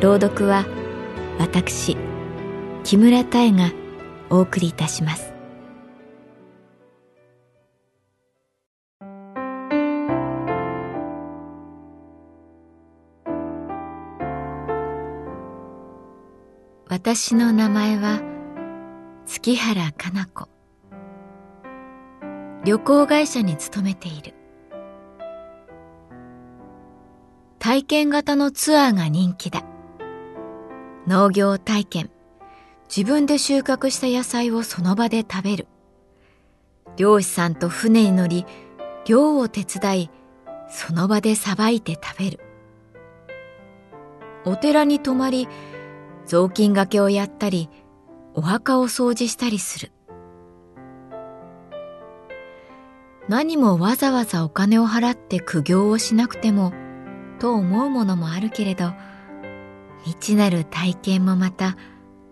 朗読は私木村多江がお送りいたします。私の名前は月原かな子。旅行会社に勤めている。体験型のツアーが人気だ。農業体験。自分で収穫した野菜をその場で食べる。漁師さんと船に乗り漁を手伝いその場でさばいて食べる。お寺に泊まり雑巾がけをやったりお墓を掃除したりする。何もわざわざお金を払って苦行をしなくてもと思うものもあるけれど未知なる体験もまた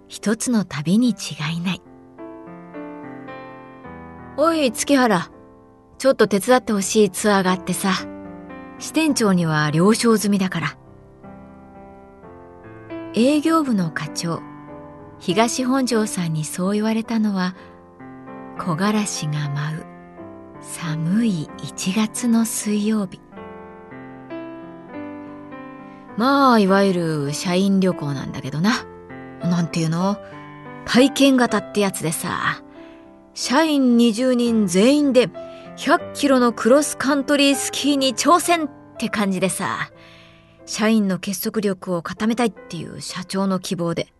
一つの旅に違いない。おい月原。ちょっと手伝ってほしいツアーがあってさ。支店長には了承済みだから。営業部の課長東本庄さんにそう言われたのは木枯らしが舞う寒い1月の水曜日。まあいわゆる社員旅行なんだけどななんていうの？体験型ってやつでさ社員20人全員で100キロのクロスカントリースキーに挑戦って感じでさ社員の結束力を固めたいっていう社長の希望で。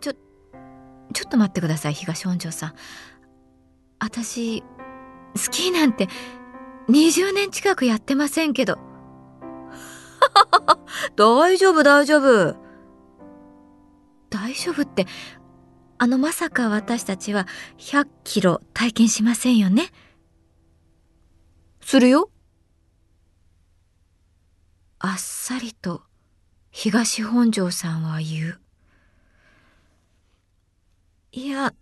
ちょ、ちょっと待ってください、東本庄さん。私、スキーなんて20年近くやってませんけど。大丈夫、大丈夫。大丈夫って、あのまさか私たちは100キロ体験しませんよね？するよ。あっさりと東本庄さんは言う。いや、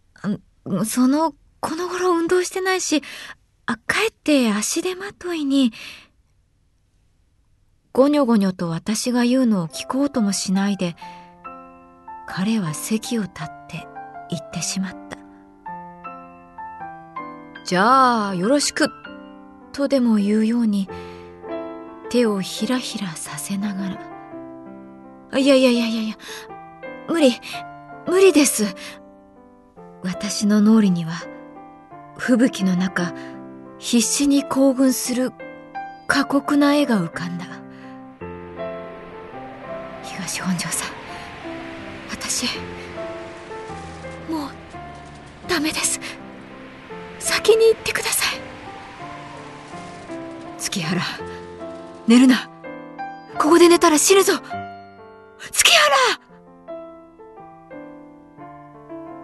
その、この頃運動してないし、あ、かえって足手まといに、ごにょごにょと私が言うのを聞こうともしないで、彼は席を立って言ってしまった。じゃあ、よろしく、とでも言うように、手をひらひらさせながら。いやいやいやいやいや、無理、無理です。私の脳裏には、吹雪の中、必死に行軍する過酷な絵が浮かんだ。東本庄さん、私、もう、ダメです。先に行ってください。月原。寝るな。ここで寝たら死ぬぞ月原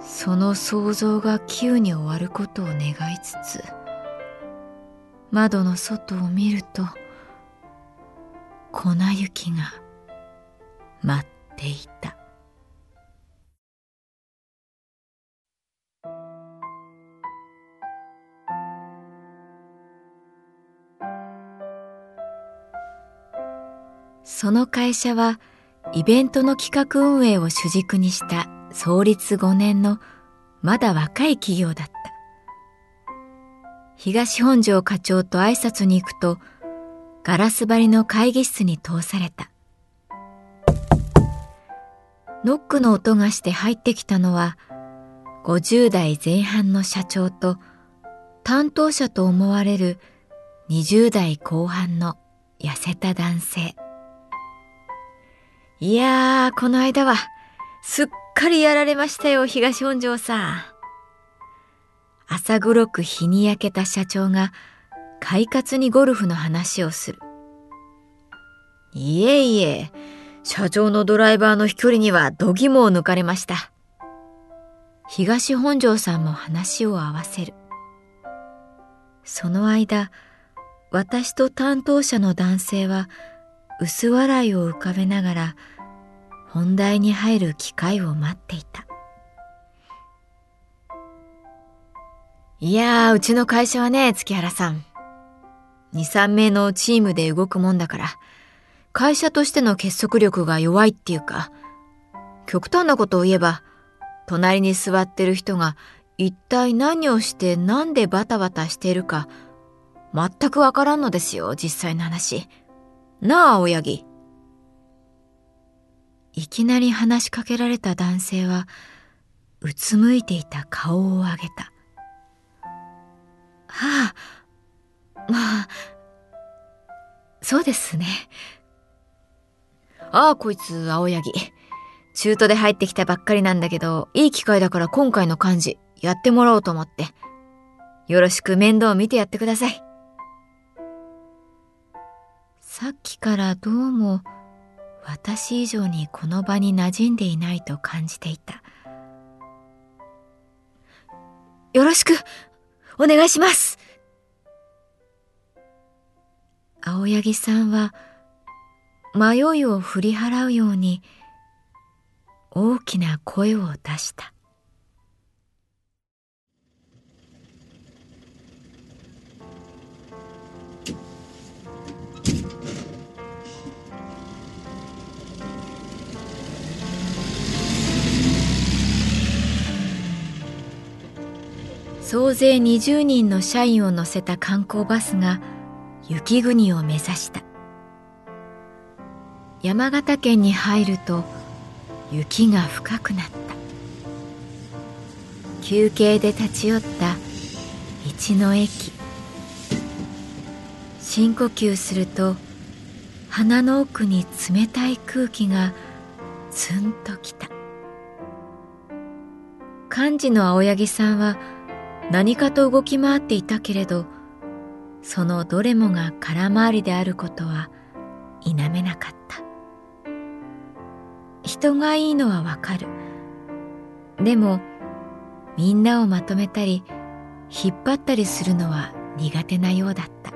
その想像が急に終わることを願いつつ、窓の外を見ると、粉雪が待っていた。その会社はイベントの企画運営を主軸にした創立5年のまだ若い企業だった。東本庄課長と挨拶に行くと、ガラス張りの会議室に通された。ノックの音がして入ってきたのは、50代前半の社長と担当者と思われる20代後半の痩せた男性。いやー、この間はすっかりやられましたよ、東本庄さん。朝黒く日に焼けた社長が快活にゴルフの話をする。いえいえ、社長のドライバーの飛距離には度肝を抜かれました。東本庄さんも話を合わせる。その間、私と担当者の男性は薄笑いを浮かべながら本題に入る機会を待っていた。いやー、うちの会社はね、月原さん。2、3名のチームで動くもんだから、会社としての結束力が弱いっていうか、極端なことを言えば、隣に座ってる人が一体何をして何でバタバタしているか、全くわからんのですよ、実際の話。なあ、青柳。いきなり話しかけられた男性は、うつむいていた顔を上げた。はあ、まあ、そうですね。ああ、こいつ、青柳。中途で入ってきたばっかりなんだけど、いい機会だから今回の漢字、やってもらおうと思って。よろしく面倒を見てやってください。さっきからどうも、私以上にこの場に馴染んでいないと感じていた。よろしくお願いします青柳さんは迷いを振り払うように大きな声を出した。総勢20人の社員を乗せた観光バスが雪国を目指した。山形県に入ると雪が深くなった。休憩で立ち寄った道の駅。深呼吸すると鼻の奥に冷たい空気がツンときた。幹事の青柳さんは何かと動き回っていたけれどそのどれもが空回りであることは否めなかった。人がいいのはわかる。でもみんなをまとめたり引っ張ったりするのは苦手なようだった。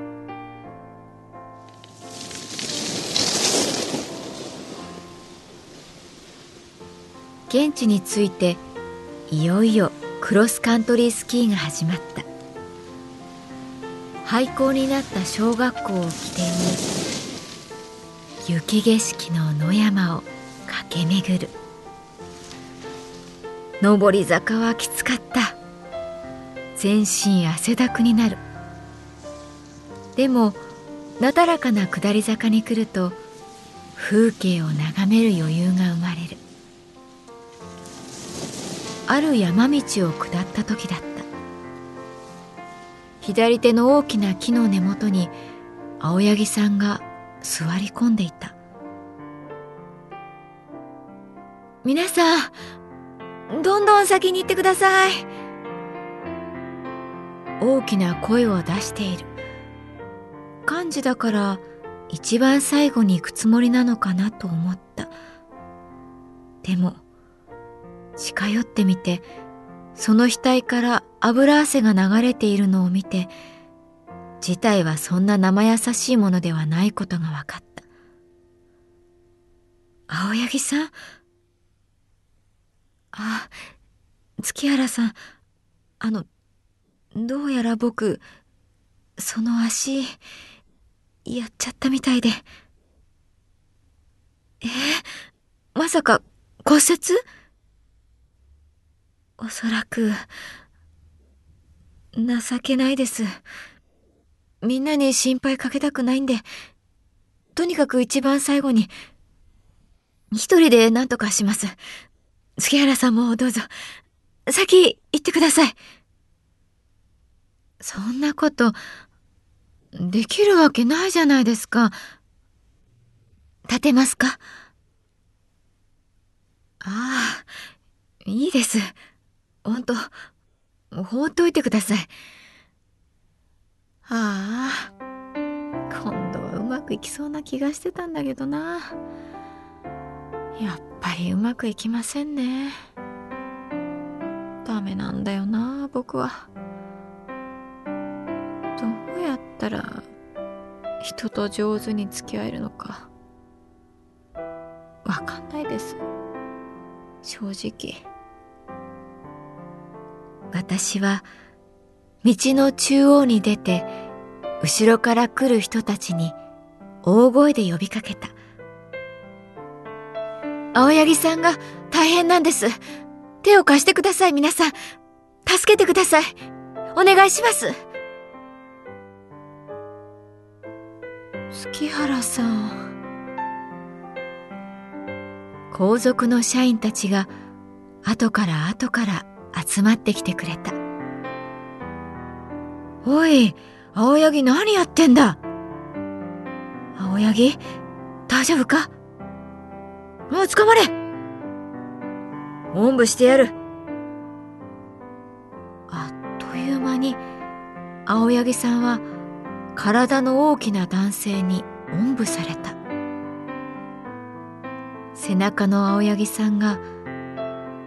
現地についていよいよクロスカントリースキーが始まった。廃校になった小学校を起点に雪景色の野山を駆け巡る。上り坂はきつかった。全身汗だくになる。でもなだらかな下り坂に来ると風景を眺める余裕が生まれる。ある山道を下った時だった。左手の大きな木の根元に青柳さんが座り込んでいた。皆さんどんどん先に行ってください。大きな声を出している。幹事だから一番最後に行くつもりなのかなと思った。でも近寄ってみてその額から油汗が流れているのを見て事態はそんな生優しいものではないことが分かった。青柳さんあ月原さんあのどうやら僕その足やっちゃったみたいでえまさか骨折？おそらく、情けないです。みんなに心配かけたくないんで、とにかく一番最後に、一人で何とかします。月原さんもどうぞ、先行ってください。そんなこと、できるわけないじゃないですか。立てますか？ああ、いいです。ほんと、放っておいてください。ああ、今度はうまくいきそうな気がしてたんだけどな。やっぱりうまくいきませんね。ダメなんだよな、僕は。どうやったら人と上手に付き合えるのか。わかんないです。正直。私は道の中央に出て後ろから来る人たちに大声で呼びかけた。青柳さんが大変なんです。手を貸してください、皆さん。助けてください。お願いします。月原さん。皇族の社員たちが後から後から集まってきてくれた。おい、青柳何やってんだ？青柳、大丈夫か？もう捕まれおんぶしてやる。あっという間に、青柳さんは体の大きな男性におんぶされた。背中の青柳さんが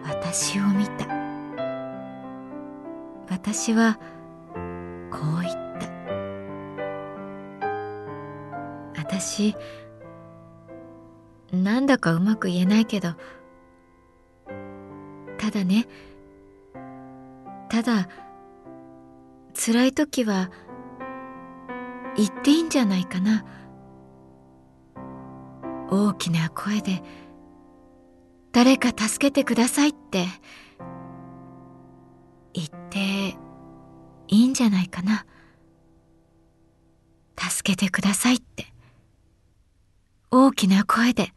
私を見た。私はこう言った。私、なんだかうまく言えないけど、ただね、ただ、辛い時は言っていいんじゃないかな。大きな声で、誰か助けてくださいって言っていいんじゃないかな。助けてくださいって。大きな声で。